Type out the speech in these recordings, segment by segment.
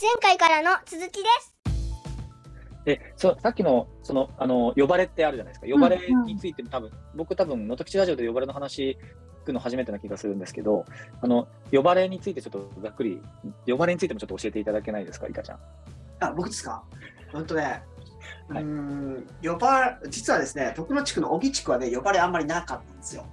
前回からの続きです。で、そさっきの、その、あの、呼ばれってあるじゃないですか。呼ばれについても多分、僕多分、能登吉ラジオで呼ばれの話聞くの初めてな気がするんですけど、あの、呼ばれについてちょっとざっくり、呼ばれについてもちょっと教えていただけないですか、いかちゃん。あ、僕ですか？本当ね、うはいーん、呼ば、実はですね、徳野地区の小木地区はね、呼ばれあんまりなかったんですよ。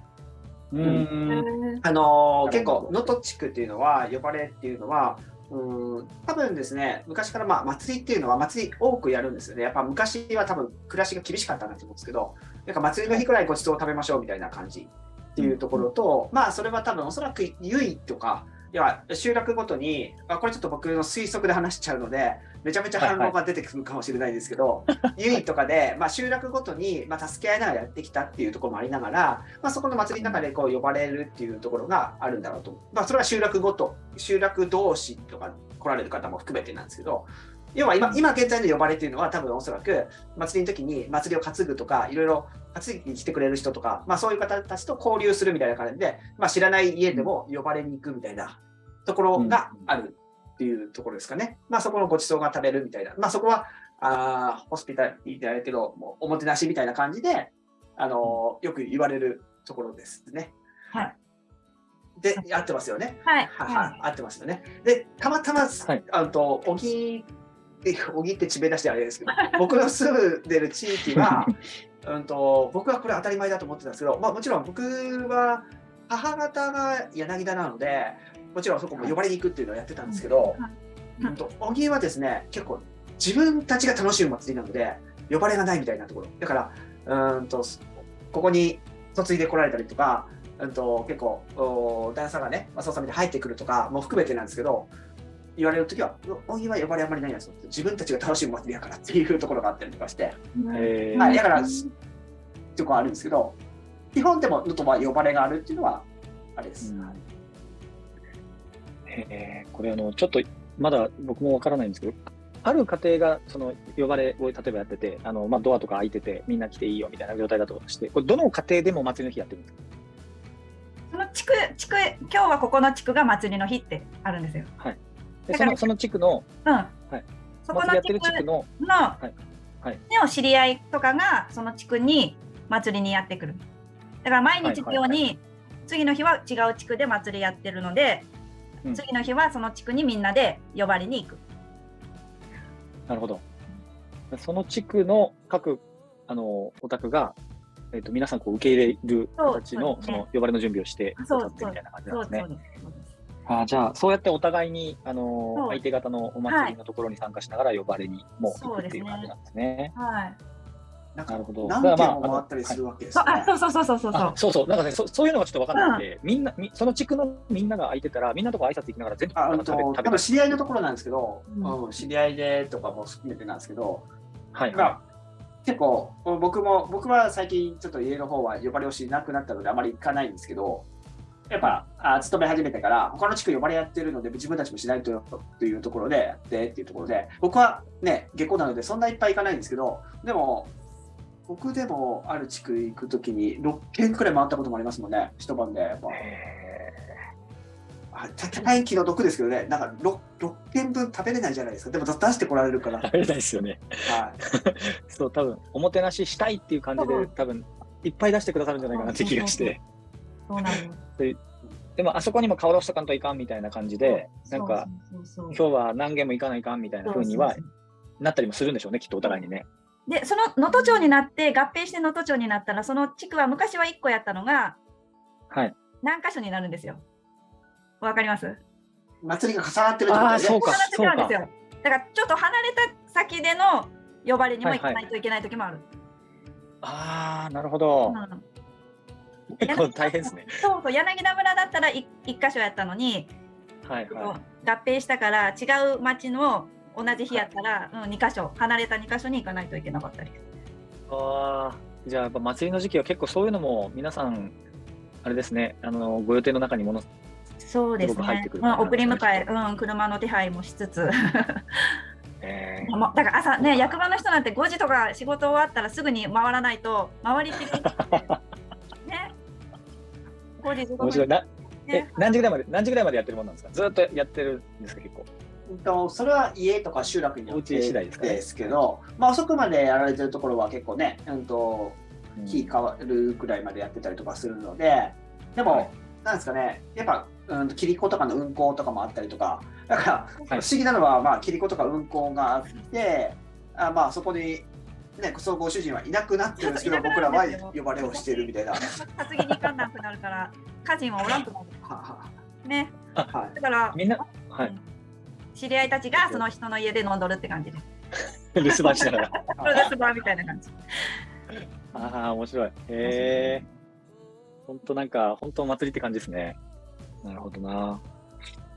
うーん。あのー結構、能登地区っていうのは、呼ばれっていうのは、うん多分ですね、昔からまあ祭りっていうのは祭り多くやるんですよね。やっぱ昔は多分暮らしが厳しかったなと思うんですけど、なんか祭りの日くらいごちそうを食べましょうみたいな感じっていうところと、まあそれは多分おそらく結いとか、い。や集落ごとにあ、これちょっと僕の推測で話しちゃうので、めちゃめちゃ反応が出てくるかもしれないですけど、結いとかで、まあ、集落ごとに、まあ、助け合いながらやってきたっていうところもありながら、まあ、そこの祭りの中でこう呼ばれるっていうところがあるんだろうと。まあ、それは集落ごと、集落同士とか来られる方も含めてなんですけど、要は今今現在の呼ばれっていうのは多分おそらく祭りの時に祭りを担ぐとかいろいろ担ぎに来てくれる人とか、まあ、そういう方たちと交流するみたいな感じで、まあ、知らない家でも呼ばれに行くみたいなところがあるっていうところですかね。まあ、そこのご馳走が食べるみたいな、まあ、そこはあーホスピタリティでけどおもてなしみたいな感じで、あのーよく言われるところですね。はい。で、合ってますよね。はい。ははい、合ってますよね。で、たまたま、はいあのと、小木、え小木って地名出してあれですけど、僕の住んでる地域は、うんと、僕はこれ当たり前だと思ってたんですけど、まあもちろん僕は母方が柳田なので、もちろんそこも呼ばれに行くっていうのをやってたんですけど、うんうんと小木はですね、結構自分たちが楽しむ祭りなので、呼ばれがないみたいなところ。だから、うーんと、ここに嫁いで来られたりとか、うんと結構お旦那さんがね、まあ、そうさみで入ってくるとかも含めてなんですけど言われるときは「お湯は呼ばれあんまりないんですよ」自分たちが楽しむ祭りやからっていうところがあったりとかして、えーはい、だからっていうのはあるんですけど基本でも能登は呼ばれがあるっていうのはあれです。えーこれあの、ちょっとまだ僕もわからないんですけど、ある家庭がその呼ばれを例えばやってて、あのまあ、ドアとか開いてて、みんな来ていいよみたいな状態だとして、これどの家庭でも祭りの日やってるんですか？その地区、地区、今日はここの地区が祭りの日ってあるんですよ。だからでそのその地区の、うん。いそこの地区の、の、はいの知り合いとかがその地区に祭りにやってくる。だから毎日のようはいはいに、次の日は違う地区で祭りやってるので、うん次の日はその地区にみんなで呼ばれに行く。なるほど。その地区の各あのお宅が、えー、と皆さんこう受け入れる形のそうその呼ばれの準備をしてくださってみたいな感じなんですね。あーじゃあ、そうやってお互いにあの相手方のお祭りのところに参加しながら呼ばれにも行くっていう感じなんですね。はい。なんかなるほど何だからまあ件も回ったりするわけですねあ、。そうそうそうそうそうそう。あそうそう、なんかねそ、そういうのがちょっと分かんなくて、みんなみ、その地区のみんなが空いてたら、みんなとこ挨拶行きながら全部なんか食べ食べ分知り合いのところなんですけど、うんうん知り合いでとかも含めてなんですけど、はいまあ、結構僕も僕は最近ちょっと家の方は呼ばれをしなくなったのであまり行かないんですけどやっぱあ勤め始めてから他の地区呼ばれやってるので自分たちもしないとというところでやってっていうところで僕はね下校なのでそんないっぱい行かないんですけどでも僕でもある地区行くときに6軒くらい回ったこともありますもんね一晩でやっぱ。へあ高い気の毒ですけどねなんか 6, 6軒分食べれないじゃないですか。でも出してこられるから、ー食べれないですよね。はい。そう、多分おもてなししたいっていう感じで多分いっぱい出してくださるんじゃないかなって気がして。そうなの。でも、あそこにも顔出しとかんといかんみたいな感じで、なんか、今日は何軒も行かないかんみたいな風にはそうそうなったりもするんでしょうね、きっとお互いにね。で、その能登町になって、合併して能登町になったら、その地区は昔は1個やったのがはい。何箇所になるんですよ。わかります？祭りが重なってるってことですねあーそうかそうなんですよ。だからちょっと離れた先での呼ばれにも行かないといけない時もある。ああ、なるほど。うん大変ですね。そうそう柳田村だったら 1, 一箇所やったのに、はいは合併したから違う町の同じ日やったら、うん、2箇所離れた2箇所に行かないといけなかったり。い。ああ、じゃあやっぱ祭りの時期は結構そういうのも皆さん、あれですね、あのご予定の中にものそうですね。てく、るうん、送り迎え、うん、車の手配もしつつ。えもう だから朝ね役場の人なんて5時とか仕事終わったらすぐに回らないと回りきりね5時15ー、面白い。分なえね何時ぐらいまで何時ぐらいまでやってるもんなんですか？ずーっとやってるんですか結構。うんとそれは家とか集落によってですけど、まあ、遅くまでやられてるところは結構ね、うん、とうん。日変わるぐらいまでやってたりとかするので、でも、はい。なんですかね、やっぱ、うんと、キリコとかの運行とかもあったりとか、だから、はい。不思議なのは、まあ、キリコとか運行があって、あまあ、そこに、ね、そのご主人はいなくなってるんですけど、僕らは呼ばれをしてるみたいな。は担ぎに行かなくなるから、家人はおらんくなる。はね。はいだから、みんな、はい。知り合いたちがその人の家で飲んどるって感じです。留守番しながら。プロレスバーみたいな感じ。ああ、面白い。へえ。本当なんか、本当お祭りって感じですね。なるほどな。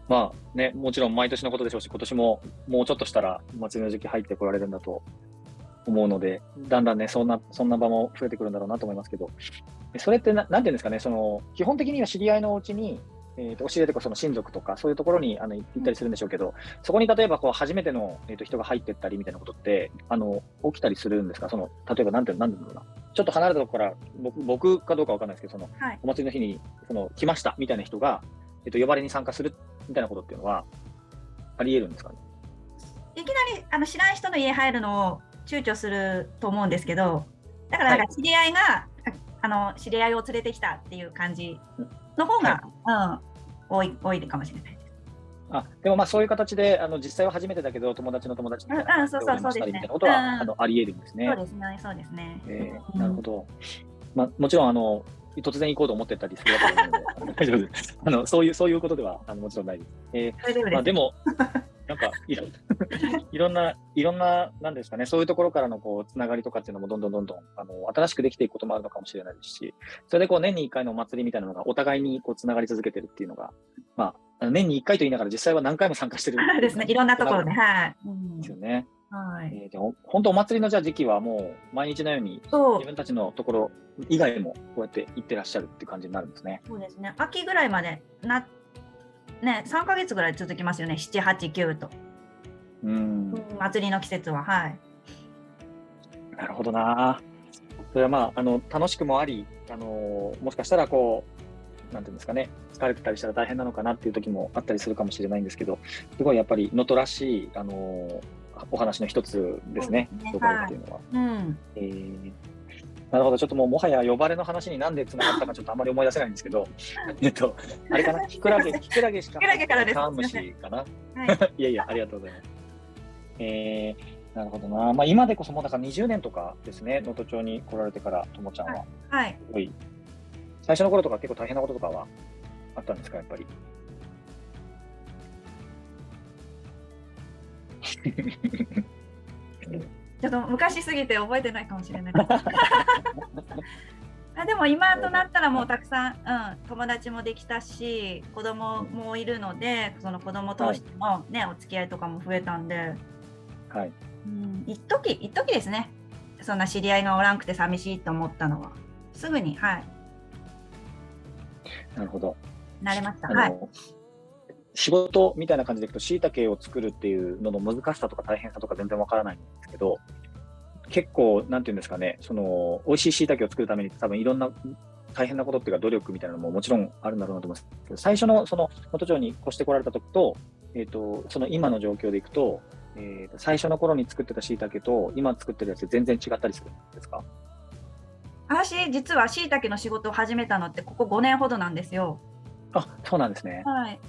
まあね、もちろん毎年のことでしょうし、今年ももうちょっとしたらお祭りの時期入ってこられるんだと思うので、だんだんね、そんな、そんな場も増えてくるんだろうなと思いますけど、それってななんていうんですかね、その、基本的には知り合いのお家に、えー、とお知り合いとかその親族とかそういうところにあの行ったりするんでしょうけど、そこに例えばこう初めての、えー、と人が入ってったりみたいなことってあの起きたりするんですか？その例えばなんてなんていうのかな？ちょっと離れたところから僕僕かどうかわかんないですけどそのはい。お祭りの日にその来ましたみたいな人が、えー、と呼ばれに参加するみたいなことっていうのはありえるんですかね？いきなりあの知らん人の家入るのを躊躇すると思うんですけど、だからなんか知り合いが、ああの知り合いを連れてきたっていう感じの方が、うん、多い多いかもしれないです。あでもまあそういう形であの実際は初めてだけど友達の友達みたいなうんうんそうそうそうですねみたいなことは、うんあのありえるんですね。そうですね、そうですね。えーうんなるほど。まあ、もちろん、あの、突然行こうと思ってたりするわけないので、大丈夫です。あの、そういう、そういうことでは、あの、もちろんないです。えそれでーまあ、でも、なんか、いろ いろんな、いろんな、なんですかね、そういうところからの、こう、つながりとかっていうのも、どんどんどんどん、あの、新しくできていくこともあるのかもしれないですし、それで、こう、年に一回のお祭りみたいなのが、お互いに、こう、つながり続けてるっていうのが、まあ、年に一回と言いながら、実際は何回も参加してる そうですね、いろんなところで、はい。うんですよね。はい、えーでも本当お祭りのじゃあ時期はもう毎日のように自分たちのところ以外もこうやって行ってらっしゃるっていう感じになるんですね。そうですね、秋ぐらいまでな、ね、3ヶ月ぐらい続きますよね、7、8、9と。うん、うん祭りの季節は、はい。なるほどな。それはまあ、あの、楽しくもあり、あの、もしかしたらこう、なんていうんですかね、疲れてたりしたら大変なのかなっていう時もあったりするかもしれないんですけど、すごいやっぱり能登らしい、あの、お話の一つですねすね、呼ばれるっていうのは。うん、えーなるほど、ちょっともうもはや呼ばれの話になんでつながったかちょっとあんまり思い出せないんですけど、えっと、あれかな、キクラゲ、キクラゲしか、キクラゲからですカンムシかな？はい。いやいや、ありがとうございます。えー、なるほどな。まあ、今でこそもうだから20年とかですね、能登町に来られてから、ともちゃんは。はい、すごい。最初の頃とか結構大変なこととかは？あったんですか、やっぱり？ちょっと昔すぎて覚えてないかもしれない。あでも今となったらもうたくさん、うん、友達もできたし子供もいるのでその子供通しての、ねお付き合いとかも増えたんで、はい。うん、一時一時ですね。そんな知り合いがおらんくて寂しいと思ったのは。すぐにはい。なるほど。慣れました。はい。仕事みたいな感じでいくと、椎茸を作るっていうのの難しさとか大変さとか全然わからない。んですけど、結構、なんていうんですかね、その、美味しい椎茸を作るために多分いろんな大変なことっていうか努力みたいなのももちろんあるんだろうなと思います。けど、最初のその、能登町に越してこられた時と、えっ、と、その今の状況でいくと、えーと最初の頃に作ってた椎茸と今作ってるやつで全然違ったりするんですか？私実はしいたけの仕事を始めたのってここ5年ほどなんですよ。あ、そうなんですね。はい、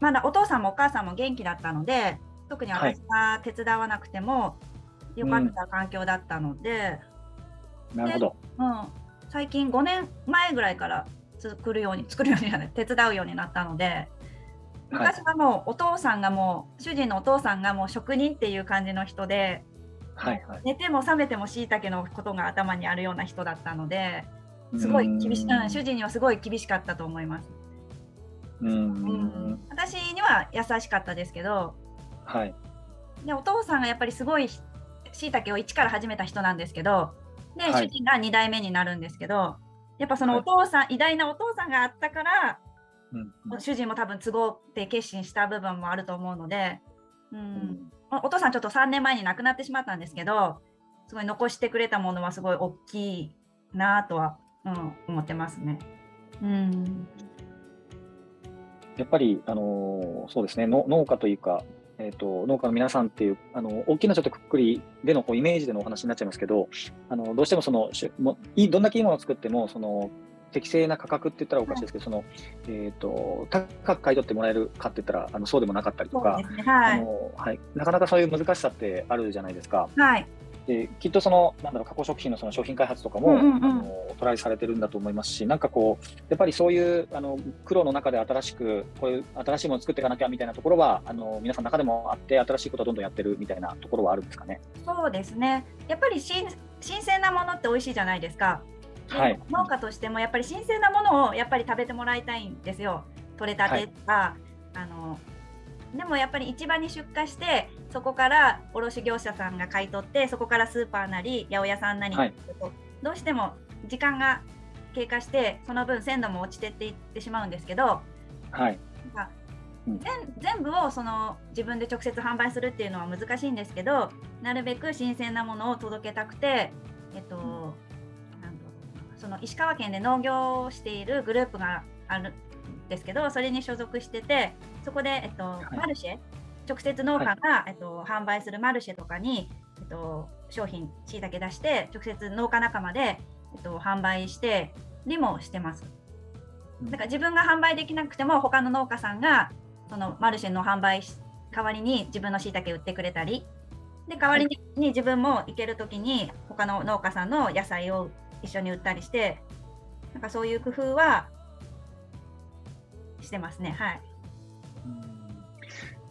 まだお父さんもお母さんも元気だったので特に私が手伝わなくてもよかった環境だったので、なるほど。うん最近5年前ぐらいから作るように作るように 手伝うようになったので昔はもうお父さんがもう主人のお父さんがもう職人っていう感じの人ではいはい。寝ても覚めてもしいたけのことが頭にあるような人だったのですごい厳しい、うん、主人にはすごい厳しかったと思います。うん。ううんん、私には優しかったですけどはい。でお父さんがやっぱりすごいしいたけを一から始めた人なんですけどで、はい。主人が2代目になるんですけどやっぱそのお父さん、偉大なお父さんがあったからうん主人も多分都合って決心した部分もあると思うので、うん。うん。おお父さんちょっと3年前に亡くなってしまったんですけどすごい残してくれたものはすごい大きいなとは、うん、思ってますね。うん、やっぱり、あのーそうですねの農家というか、えー、と農家の皆さんっていうあの大きなちょっとくっくりでのこうイメージでのお話になっちゃいますけどあのどうしてもそのしもいいどんだけいいものを作ってもその適正な価格って言ったらおかしいですけど、そのえー、と高く買い取ってもらえるかって言ったらあのそうでもなかったりとか、ね。はい。あのはい、なかなかそういう難しさってあるじゃないですか。はい。できっとそのなんだろう加工食品のその商品開発とかも、うんうんうんあのトライされてるんだと思いますし、なんかこうやっぱりそういうあの苦労の中で新しくこういう新しいものを作っていかなきゃみたいなところはあの皆さんの中でもあって新しいことをどんどんやってるみたいなところはあるんですかね。そうですね。やっぱり新新鮮なものって美味しいじゃないですか。ではい農家としてもやっぱり新鮮なものをやっぱり食べてもらいたいんですよ。取れたてとか、あのでもやっぱり市場に出荷してそこから卸業者さんが買い取ってそこからスーパーなり八百屋さんなり、はい。どうしても時間が経過してその分鮮度も落ちてっていってしまうんですけどはい、なんかうん。全全部をその自分で直接販売するっていうのは難しいんですけどなるべく新鮮なものを届けたくて、えっと、なんその石川県で農業をしているグループがあるんですけどそれに所属しててそこで、えっとい。マルシェ直接農家が、えっと、販売するマルシェとかに、えっと、商品しいたけ出して直接農家仲間で、えっと、販売してりもしてます。だから自分が販売できなくても他の農家さんがそのマルシェの販売し代わりに自分のしいたけ売ってくれたりで代わりにに自分も行ける時に他の農家さんの野菜を一緒に売ったりしてなんかそういう工夫はしてますねはい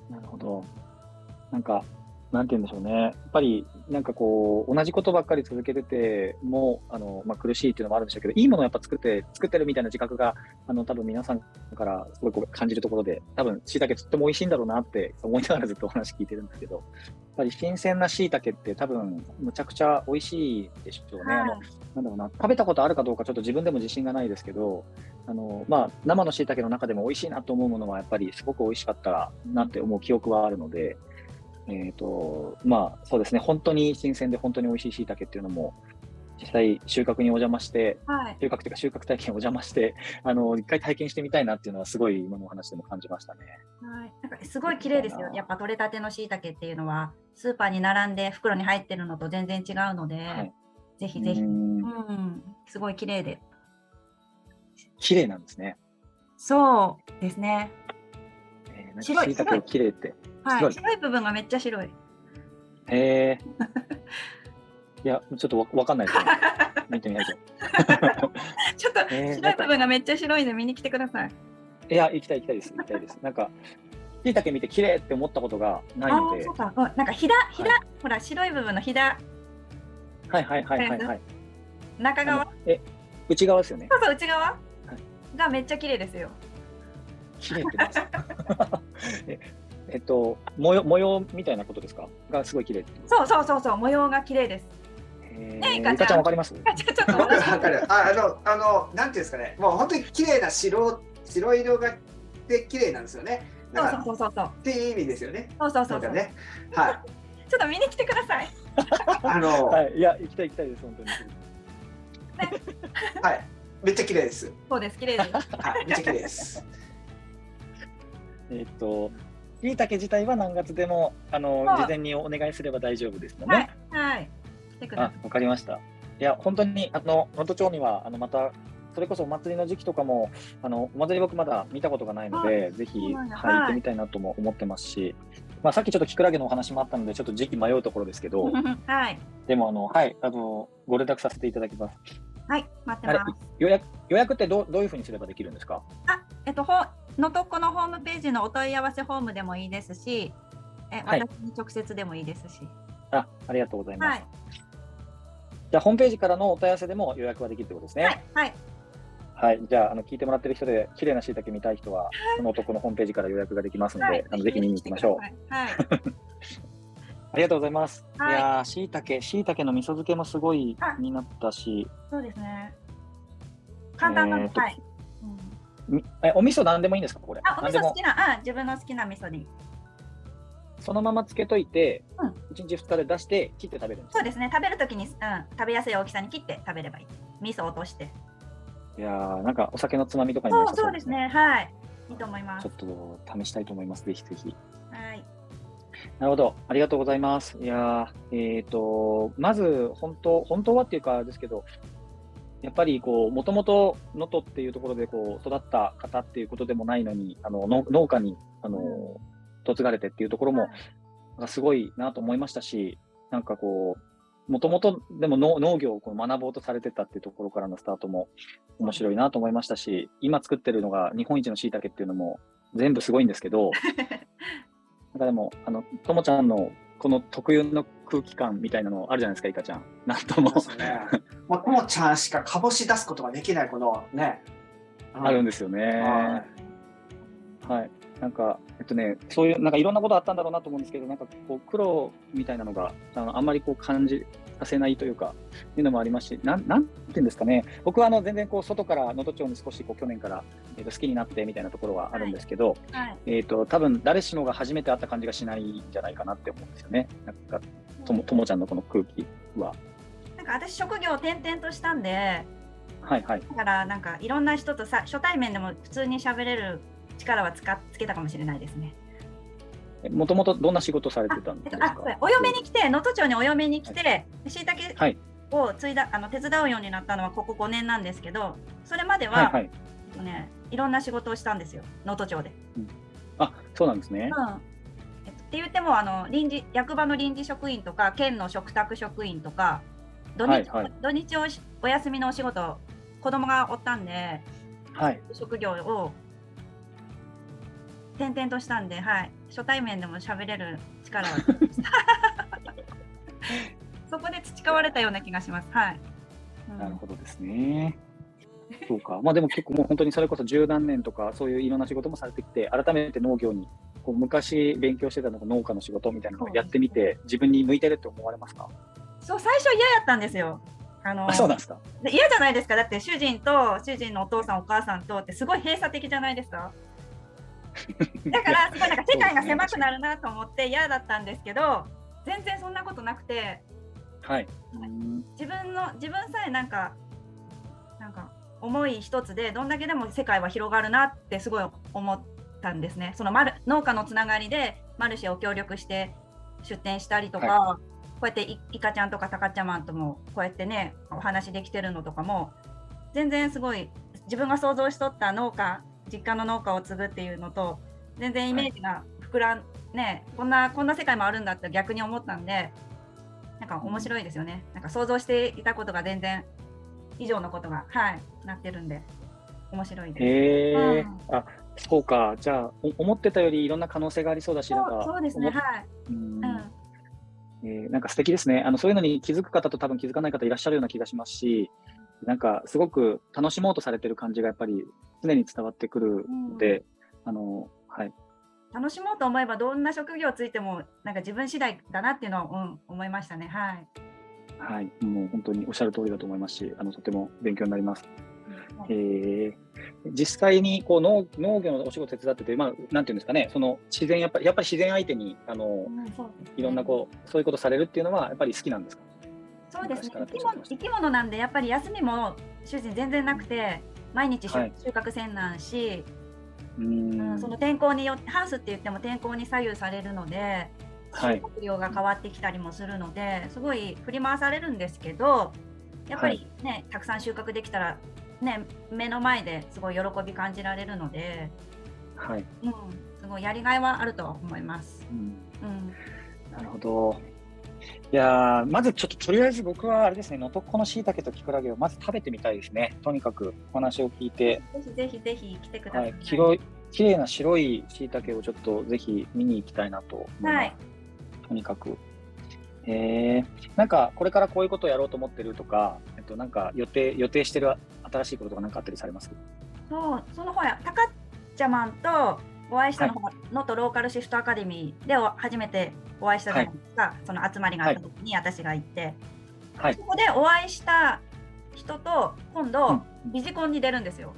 なるほど。なんか、なんて言うんでしょうね。やっぱり、なんかこう、同じことばっかり続けてても、あの、まあ、苦しいっていうのもあるんでしょうけど、いいものをやっぱ作って、作ってるみたいな自覚が、あの、多分皆さんからすごい感じるところで、多分、椎茸とっても美味しいんだろうなって思いながらずっとお話聞いてるんですけど、やっぱり新鮮な椎茸って多分、むちゃくちゃ美味しいでしょうね。あのなんだろうな、食べたことあるかどうかちょっと自分でも自信がないですけど、あの、まあ、生の椎茸の中でも美味しいなと思うものはやっぱりすごく美味しかったなって思う記憶はあるので、えっ、と、まあ、そうですね、本当に新鮮で本当に美味しい椎茸っていうのも、実際収穫にお邪魔して、はい。収穫というか収穫体験お邪魔して、あの、一回体験してみたいなっていうのはすごい今のお話でも感じましたね。はい、なんかすごい綺麗ですよ。やっぱ取れたてのしいたけっていうのはスーパーに並んで袋に入ってるのと全然違うので、はいぜひぜひ、ううんん、すごい綺麗で。綺麗なんですね。そうですね。えー、白い椎茸を綺麗って。はい、白い白い部分がめっちゃ白い。へえ。いや、ちょっとわわかんないですね。見てみないと。ちょっとえー白い部分がめっちゃ白いんで見に来てください。いや、行きたい行きたいです。行きたいです。なんか、椎茸見て綺麗って思ったことがないのであーそ、うか。うんなんかひだひだ、ほら白い部分のひだはいはいはいはいはい。中側？え、内側ですよね。そうそう内側、がめっちゃ綺麗ですよ。綺麗ってなんですかええっと、模様模様みたいなことですか？がすごい綺麗。そうそうそうそう模様が綺麗です。えねいかちゃんわかります？ちょちょっとわかるわかる。ああの、あの、なんていうんですかね、もう本当に綺麗な白、白色がで綺麗なんですよね。そうそうそうそうっていう意味ですよね。そうそうそうそう。ね。はい。ちょっと見に来てください。あの、ははい、いや、行きたい行きたいです、本当に。い。めっちゃ綺麗です。そうです綺麗です。はい。めっちゃ綺麗です。えっと、椎茸自体は何月でも、あの、事前にお願いすれば大丈夫ですのはねい。はい。来てくださ、あわかりました。いや、本当に、あの、能登町には、あの、また、それこそお祭りの時期とかも、あの、お祭り僕まだ見たことがないので、ぜひ、はい行ってみたいなとも思ってますし、まあ、さっきちょっとキクラゲのお話もあったので、ちょっと時期迷うところですけど、い。はい。でも、あの、はい、あの、ご連絡させていただきます。はい。待ってます。予約、予約ってどう、どういうふうにすればできるんですか？あ、えっと、ほのとこのホームページのお問い合わせフォームでもいいですし、え、はい私に直接でもいいですし。あ、ありがとうございます。はい。じゃあ、ホームページからのお問い合わせでも予約はできるってことですね。はい。はい。はい、じゃあ、あの聞いてもらってる人で、綺麗な椎茸見たい人は、この男のホームページから予約ができますので、はいあのぜひ見に行きましょう。はい。はい。ありがとうございます。はいい、やー、椎茸、椎茸の味噌漬けもすごいになったし、そうですね。簡単なの。えーとはい。うんみえお味噌なんでもいいんですか、これ？あ、お味噌好きな、あ、自分の好きな味噌に。そのまま漬けといて、うん1日2日で出して、切って食べるそうですね。食べるときに、うん、食べやすい大きさに切って食べればいい。味噌落として。いやー、なんかお酒のつまみとかにもそう、良さそうです。ね。はい。いいと思いますちょ。っと試したいと思います、ぜひぜひ。はい。なるほど。ありがとうございます。いやーえっ、と、まず、本当、本当はっていうかですけど、やっぱりこう、もともと能登っていうところでこう育った方っていうことでもないのに、あのの農家にあの嫁がれてっていうところも、すごいなと思いましたし、なんかこう、もともとでも農農業をこう学ぼうとされてたっていうところからのスタートも面白いなと思いましたし、今作ってるのが日本一の椎茸っていうのも全部すごいんですけど、なんかでも、あの、ともちゃんのこの特有の空気感みたいなのあるじゃないですか、いかちゃん。なんともそうですね。もうともちゃんしか醸し出すことができないこのね。あるんですよね。ははい。なんか、えっとね、そういう、なんかいろんなことあったんだろうなと思うんですけど、なんかこう、苦労みたいなのが、あのあんまりこう感じさせないというか、いうのもありますし、なん、なんていうんですかね、僕はあの、全然こう、外から能登町に少しこう、去年から、えっと、好きになってみたいなところはあるんですけど、はい。えっと、多分誰しもが初めて会った感じがしないんじゃないかなって思うんですよね。なんか、とも、ともちゃんのこの空気は。なんか私職業転々としたんで、はいはい。だからなんかいろんな人とさ初対面でも普通に喋れる力はつかつけたかもしれないですね。もともとどんな仕事されてたんえっと、ですかお嫁に来て能登町にお嫁に来てしいたけはいを継いだあの手伝うようになったのはここ5年なんですけどそれまでは、はいはい。えっとね、いろんな仕事をしたんですよ能登町で。あ、そうなんですね。うんえっとって言ってもあの臨時役場の臨時職員とか県の食卓職員とか土日,、はいはい土日おしお休みのお仕事子供がおったんではい。職業を転々としたんで、はい、初対面でも喋れる力は そこで培われたような気がします。はい。うんなるほどですね。そうか。まあでも結構もう本当にそれこそ十何年とかそういういろんな仕事もされてきて、改めて農業に、こう昔勉強してたのが農家の仕事みたいなのをやってみて、自分に向いてるって思われますか？そう最初嫌やったんですよ。あのあ、そうなんですか？で嫌じゃないですか。だって主人と主人のお父さんお母さんとってすごい閉鎖的じゃないですか。だからすごいなんか世界が狭くなるなと思って嫌だったんですけど、全然そんなことなくて、はい。うん自分の自分さえなんかなんか思い一つでどんだけでも世界は広がるなってすごい思ったんですね。そのマル農家のつながりでマルシェを協力して出店したりとか、はこうやっていいかちゃんとかたかちゃまんともこうやってねお話できてるのとかも全然すごい自分が想像しとった農家実家の農家を継ぐっていうのと全然イメージが膨らん、ねこんなこんな世界もあるんだって逆に思ったんでなんか面白いですよね。なんか想像していたことが全然以上のことがはいなってるんで面白いです。あ、そうか。じゃあ、お思ってたよりいろんな可能性がありそうだし、なんか、そうですね。はい、うん。うん。えーなんか素敵ですね。あのそういうのに気づく方と多分気づかない方いらっしゃるような気がしますし、なんかすごく楽しもうとされてる感じがやっぱり常に伝わってくるので、あのはい、楽しもうと思えばどんな職業ついてもなんか自分次第だなっていうのを、うん、思いましたね。はい。はい、もう本当におっしゃる通りだと思いますし、あのとても勉強になります。えー実際にこう農農業のお仕事手伝ってて、まあ、なんていうんですかね、その自然やっぱり、やっぱり自然相手にあのうんね。いろんなこう、そういうことされるっていうのは、やっぱり好きなんですか？そうですね。生き物生き物なんでやっぱり休みも主人全然なくて毎日収,、はい。収穫せんなんし、うん。ん、その天候によってハウスって言っても天候に左右されるので収はい。穫量が変わってきたりもするのですごい振り回されるんですけどやっぱりね、たくさん収穫できたら、ね、目の前ですごい喜び感じられるので、はい、うん、すごいやりがいはあると思います。うん。うん。なるほど。いやーまずちょっととりあえず僕はあれですね、能登っ子のしいたけときくらげをまず食べてみたいですね。とにかくお話を聞いて、ぜひぜひぜひ来てくださ。はいい、黄い綺麗な白いしいたけをちょっとぜひ見に行きたいなと思います。はいとにかく。えー、なんかこれからこういうことをやろうと思ってるとか、えっと、なんか予定予定してる新しいこととか何かあったりされます？そうそのほらたかっちゃまんとお会いしたのが能登ローカルシフトアカデミーでお初めてお会いしたじゃないですか、その集まりがあった時に私が行って、はい。そこでお会いした人と今度、うん。ビジコンに出るんですよ。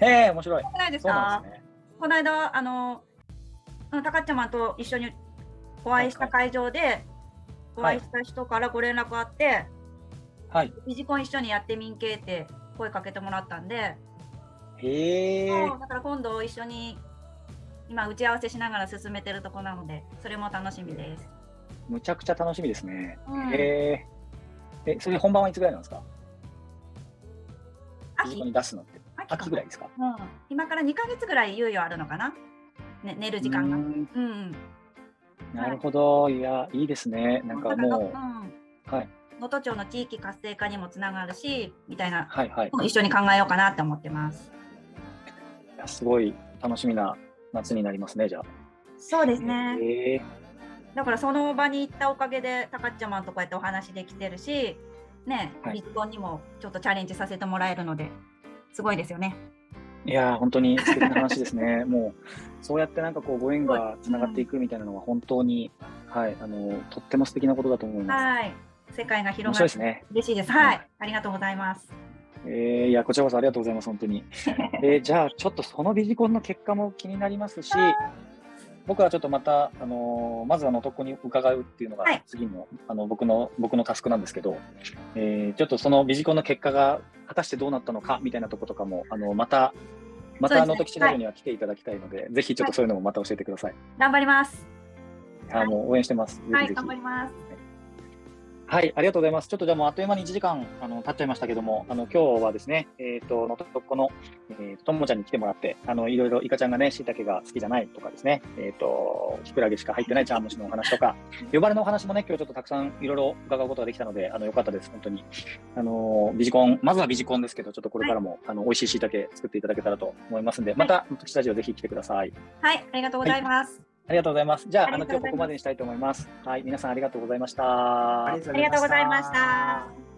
えー、面白い。ないですか？ね。この間あのうんたかっちゃまんと一緒にお会いした会場で、お会いした人からご連絡あって、はい。ビジコン一緒にやってみんけって声かけてもらったんで、へえだから今度一緒に今打ち合わせしながら進めてるとこなので、それも楽しみです。むちゃくちゃ楽しみですね。うんへえ。え、それ本番はいつぐらいなんですか？秋に出すのって。秋ぐらいですか？うん、今から2ヶ月ぐらい猶予あるのかな、ね、寝る時間が。ううんなるほど。いや、いいですね。なんかもう、うん、はい。能登町の地域活性化にもつながるし、みたいな、はいはい。一緒に考えようかなって思ってます。いやすごい楽しみな夏になりますね、じゃあ。そうですね。へえだからその場に行ったおかげで、たかっちゃまんとこうやってお話できてるし、ね、はいビッコンにもちょっとチャレンジさせてもらえるので、すごいですよね。いやー、本当に素敵な話ですね。もう、そうやってなんかこう、ご縁がつながっていくみたいなのは、本当に、はい、あの、とっても素敵なことだと思います。はい。世界が面広がるね。嬉しいです。はい。ありがとうございます。えー、いや、こちらこそありがとうございます、本当に。えーじゃあ、ちょっとそのビジコンの結果も気になりますし、僕はちょっとまた、あのーまずはのとこに伺うっていうのがはい次の,、あの僕の僕のタスクなんですけど、えーちょっとそのビジコンの結果が果たしてどうなったのかみたいなとことかも、あのまた、またあの時シナリオには来ていただきたいので、ぜひちょっとそういうのもまた教えてください。頑張ります。あもう応援してます。ぜはい、頑張ります。はい、ありがとうございます。ちょっとじゃあもうあっという間に1時間あの経っちゃいましたけども、あの今日はですね、えっ、と、のとこの、えーと、ともちゃんに来てもらって、あの、いろいろイカちゃんがね、椎茸が好きじゃないとかですね、えっ、と、キクラゲしか入ってないチャームシのお話とか、呼ばれのお話もね、今日ちょっとたくさんいろいろ伺うことができたので、あの、よかったです、本当に。あの、ビジコン、まずはビジコンですけど、ちょっとこれからも、あの、美味しい椎茸作っていただけたらと思いますんで、また、のときスタジオぜひ来てください。はい、ありがとうございます。ありがとうございます。じゃあ、あの、今日ここまでにしたいと思います。はい、皆さんありがとうございました。ありがとうございました。